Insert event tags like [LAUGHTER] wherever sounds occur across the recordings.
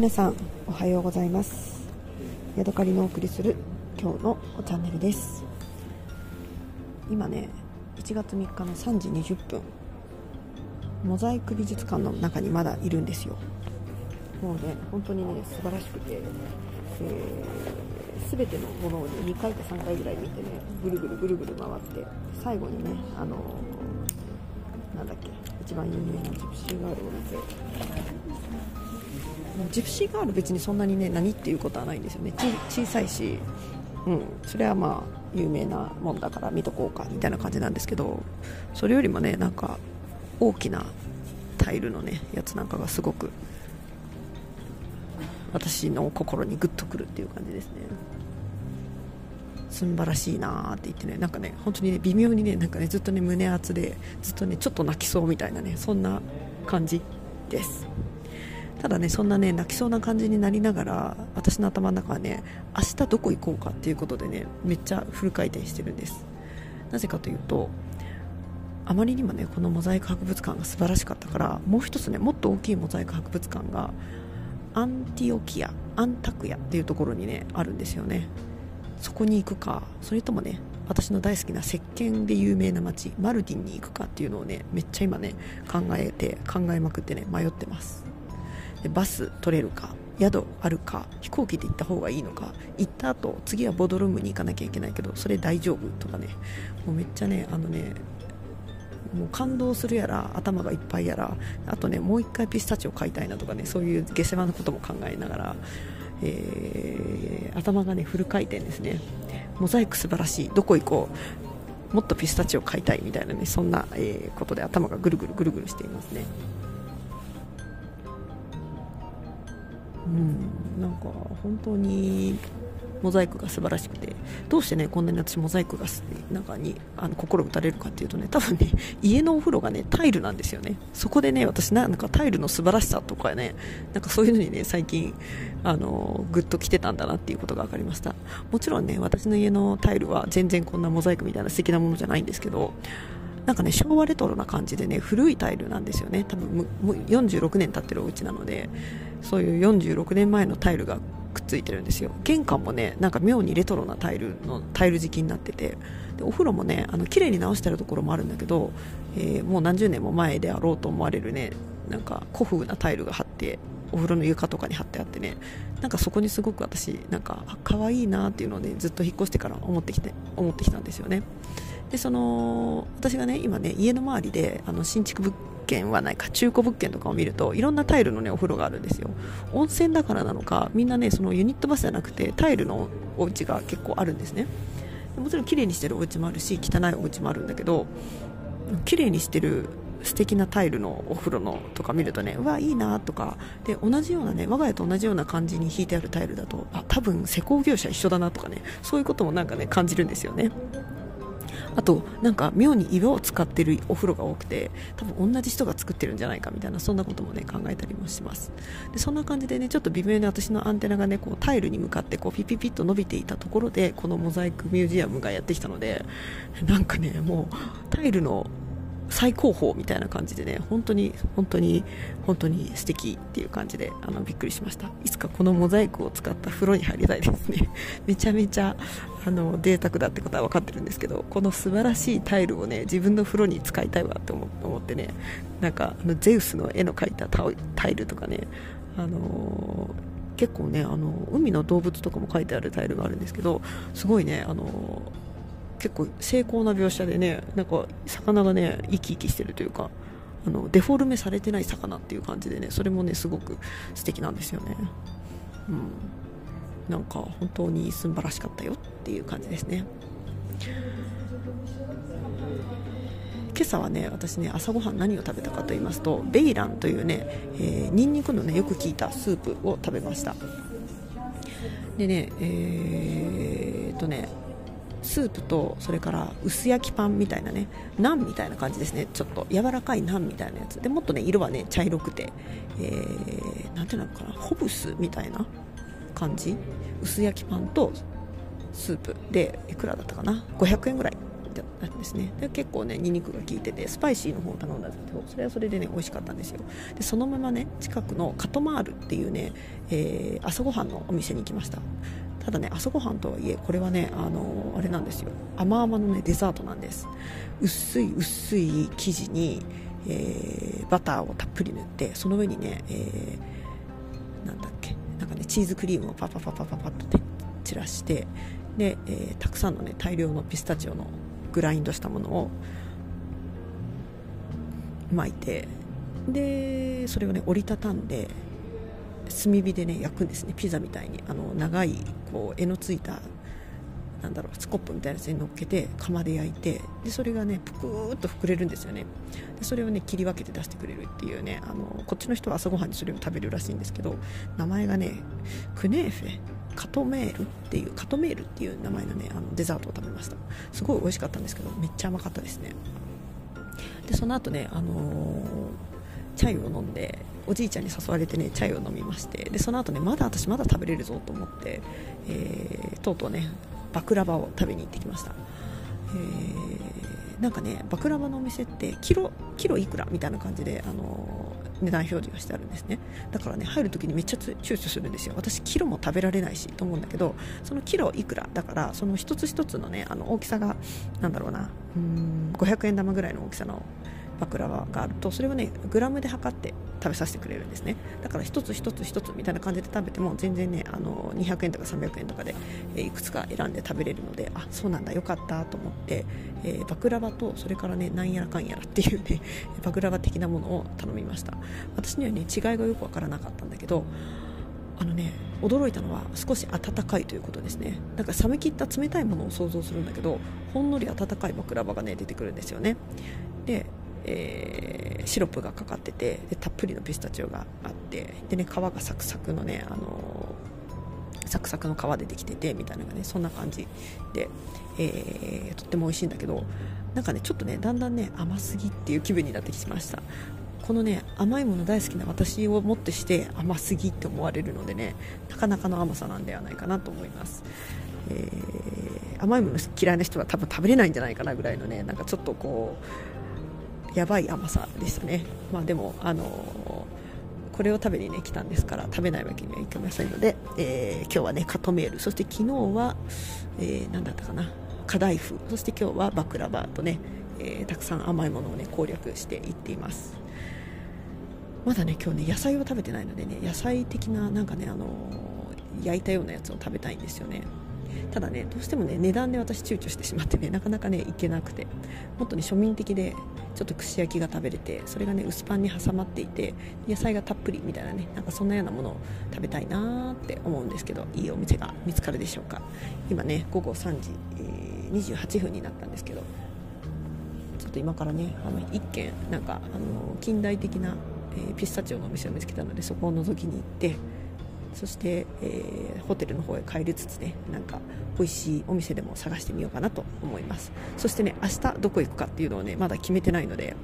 皆さんおはようございます。ヤドカリのお送りする今日のチャンネルです。今ね1月3日の3時20分。モザイク美術館の中にまだいるんですよ。もうね本当にね素晴らしくて、えー、全てのものを、ね、2回か3回ぐらい見てねぐるぐるぐるぐる回って最後にねあのー、なんだっけ一番有名なジプシーガールを見てジプシーガール別にそんなにね何っていうことはないんですよね。小さいし、うん、それはまあ有名なもんだから見とこうかみたいな感じなんですけどそれよりもねなんか大きなタイルのねやつなんかがすごく私の心にグッとくるっていう感じですね。素晴らしいなって言ってねなんかね本当にね微妙にねなんかねずっとね胸熱でずっとねちょっと泣きそうみたいなねそんな感じです。ただねそんなね泣きそうな感じになりながら私の頭の中はね明日どこ行こうかっていうことでねめっちゃフル回転してるんです。なぜかというとあまりにもねこのモザイク博物館が素晴らしかったからもう一つねもっと大きいモザイク博物館がアンティオキアアンタクヤっていうところにねあるんですよね。そこに行くかそれともね私の大好きな石鹸で有名な街マルティンに行くかっていうのをねめっちゃ今ね考えて考えまくってね迷ってます。バス取れるか宿あるか飛行機で行った方がいいのか行った後次はボドルームに行かなきゃいけないけどそれ大丈夫とかね。もうめっちゃねあのねもう感動するやら頭がいっぱいやらあとねもう一回ピスタチオ買いたいなとかねそういう下世話なことも考えながら、えー、頭がねフル回転ですね。モザイク素晴らしい。どこ行こう。もっとピスタチオ買いたいみたいなねそんな、えー、ことで頭がぐるぐるぐるぐるしていますね。うん。なんか本当にモザイクが素晴らしくてどうしてねこんなに私モザイクがなんかにあの心打たれるかっていうとね多分ね [LAUGHS] 家のお風呂がねタイルなんですよね。そこでね私なんかタイルの素晴らしさとかねなんかそういうのにね最近あのグッと来てたんだなっていうことが分かりました。もちろんね私の家のタイルは全然こんなモザイクみたいな素敵なものじゃないんですけどなんかね昭和レトロな感じでね古いタイルなんですよね。多分46年経ってるお家なのでそういう46年前のタイルがくっついてるんですよ。玄関もねなんか妙にレトロなタイルのタイル敷きになっててでお風呂もねあの綺麗に直してるところもあるんだけど、えー、もう何十年も前であろうと思われるねなんか古風なタイルが貼ってお風呂の床とかに貼ってあってねなんかそこにすごく私なんか可愛いなっていうのをねずっと引っ越してから思ってきて思ってきたんですよね。でその私がね今ね家の周りであの新築物件はないか中古物件とかを見るといろんなタイルのねお風呂があるんですよ。温泉だからなのかみんなねそのユニットバスじゃなくてタイルのお家が結構あるんですね。もちろん綺麗にしてるお家もあるし汚いお家もあるんだけど綺麗にしてる素敵なタイルのお風呂のとか見るとねうわいいなとかで同じようなね我が家と同じような感じに引いてあるタイルだとあ多分施工業者一緒だなとかねそういうこともなんかね感じるんですよね。あとなんか妙に岩を使ってるお風呂が多くて多分同じ人が作ってるんじゃないかみたいなそんなこともね考えたりもします。でそんな感じでねちょっと微妙に私のアンテナがねこうタイルに向かってこうピピピッと伸びていたところでこのモザイクミュージアムがやってきたのでなんかねもうタイルの最高峰みたいな感じでね本当に本当に本当に素敵っていう感じであのびっくりしました。いつかこのモザイクを使った風呂に入りたいですね。[LAUGHS] めちゃめちゃあの贅沢だってことは分かってるんですけどこの素晴らしいタイルをね自分の風呂に使いたいわって思ってねなんかあのゼウスの絵の描いたタイルとかねあのー、結構ねあの海の動物とかも描いてあるタイルがあるんですけどすごいねあの結構精巧な描写でねなんか魚がね生き生きしてるというかあのデフォルメされてない魚っていう感じでねそれもねすごく素敵なんですよね。うん。なんか本当に素晴らしかったよっていう感じですね。今朝はね私ね朝ごはん何を食べたかと言いますとベイランというね、えー、ニンニクのねよく効いたスープを食べました。でねえー、っとねスープとそれから薄焼きパンみたいなねナンみたいな感じですね。ちょっと柔らかいナンみたいなやつ。でもっとね色はね茶色くて、えー、ていうのかな。ホブスみたいな感じ？薄焼きパンとスープ。でいくらだったかな？500円ぐらいなんですね。で結構ねニンニクが効いててスパイシーの方を頼んだんですけどそれはそれでね美味しかったんですよ。でそのままね近くのカトマールっていうね、えー、朝ごはんのお店に行きました。ただね朝ごはんとはいえこれはねあのー、あれなんですよ。甘々のねデザートなんです。薄い薄い生地に、えー、バターをたっぷり塗ってその上にね、えー、なんだっけなんかねチーズクリームをパパパパパパッと散らしてで、えー、たくさんのね大量のピスタチオのグラインドしたものを巻いてでそれをね折りたたんで炭火でね焼くんですね。ピザみたいに。あの長いこう柄のついたなんだろうスコップみたいなやつに乗っけて釜で焼いてでそれがねぷくーっと膨れるんですよね。でそれをね切り分けて出してくれるっていうねあのこっちの人は朝ごはんにそれを食べるらしいんですけど名前がねクネーフェカトメールっていうカトメールっていう名前のねあのデザートを食べました。すごい美味しかったんですけどめっちゃ甘かったですね。でその後ねあのー、チャイを飲んでおじいちゃんに誘われてねチャイを飲みましてでその後ねまだ私まだ食べれるぞと思って、えー、とうとうねバクラバを食べに行ってきました、えー、なんかねバクラバのお店ってキロキロいくらみたいな感じで、あのー、値段表示がしてあるんですね。だからね入るときにめっちゃ躊躇するんですよ。私キロも食べられないしと思うんだけどそのキロいくらだからその一つ一つのねあの大きさがなんだろうなうん500円玉ぐらいの大きさのバクラワがあるとそれをねグラムで測って食べさせてくれるんですね。だから一つ一つ一つみたいな感じで食べても全然ねあの200円とか300円とかで、いくつか選んで食べれるのであそうなんだよかったと思って、えー、バクラバとそれからねなんやらかんやらっていうね [LAUGHS] バクラバ的なものを頼みました。私にはね違いがよくわからなかったんだけどあのね驚いたのは少し温かいということですね。なんか冷め切った冷たいものを想像するんだけどほんのり温かいバクラバがね出てくるんですよね。でえー、シロップがかかっててでたっぷりのピスタチオがあってで、ね、皮がサクサクのね、あのー、サクサクの皮でできててみたいなねそんな感じで、えー、とっても美味しいんだけどなんかねちょっとねだんだんね甘すぎっていう気分になってきました。このね甘いもの大好きな私をもってして甘すぎって思われるのでねなかなかの甘さなんではないかなと思います、えー、甘いもの嫌いな人は多分食べれないんじゃないかなぐらいのねなんかちょっとこうやばい甘さでしたね、まあ、でも、あのこれを食べに、ね、来たんですから食べないわけにはいきませんので、えー、今日はねカトメール。そして昨日は、えー、何だったかな。カダイフ。そして今日はバクラバーとね、えー、たくさん甘いものをね攻略していっています。まだね今日ね野菜を食べてないのでね野菜的ななんかねあの焼いたようなやつを食べたいんですよね。ただねどうしてもね値段で私躊躇してしまってねなかなかねいけなくて。もっとね庶民的でちょっと串焼きが食べれてそれがね薄パンに挟まっていて野菜がたっぷりみたいなねなんかそんなようなものを食べたいなって思うんですけどいいお店が見つかるでしょうか。今ね午後3時、えー、28分になったんですけどちょっと今からねあの1軒なんかあの近代的な、えー、ピスタチオのお店を見つけたのでそこを覗きに行ってそして、えー、ホテルの方へ帰りつつねなんか美味しいお店でも探してみようかなと思います。そしてね明日どこ行くかっていうのをねまだ決めてないので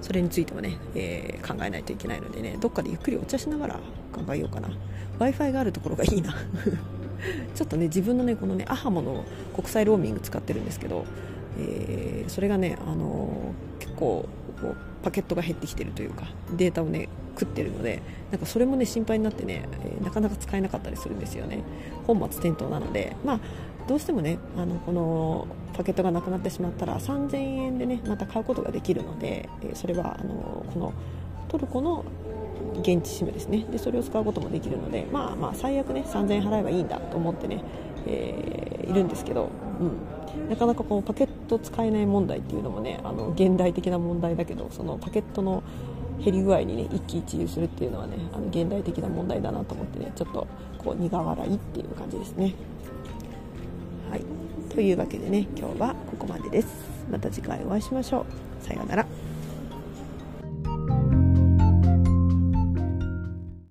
それについてもね、えー、考えないといけないのでねどっかでゆっくりお茶しながら考えようかな。W i f i があるところがいいな。[LAUGHS] ちょっとね自分のねこのねアハモの国際ローミング使ってるんですけど、えー、それがね、あのー、結構こうパケットが減ってきてるというかデータをね食ってるのでなんかそれもね心配になってね、えー、なかなか使えなかったりするんですよね。本末転倒なのでまあどうしてもねあのこのパケットがなくなってしまったら3000円でねまた買うことができるので、え、それはあのこのトルコの現地 SIM ですねでそれを使うこともできるのでまあまあ最悪ね3000円払えばいいんだと思ってね、えー、いるんですけど、うん、なかなかこのパケット使えない問題っていうのもねあの現代的な問題だけどそのパケットの減り具合にね一喜一憂するっていうのはねあの現代的な問題だなと思ってねちょっとこう苦笑いっていう感じですね。はいというわけでね今日はここまでです。また次回お会いしましょう。さようなら。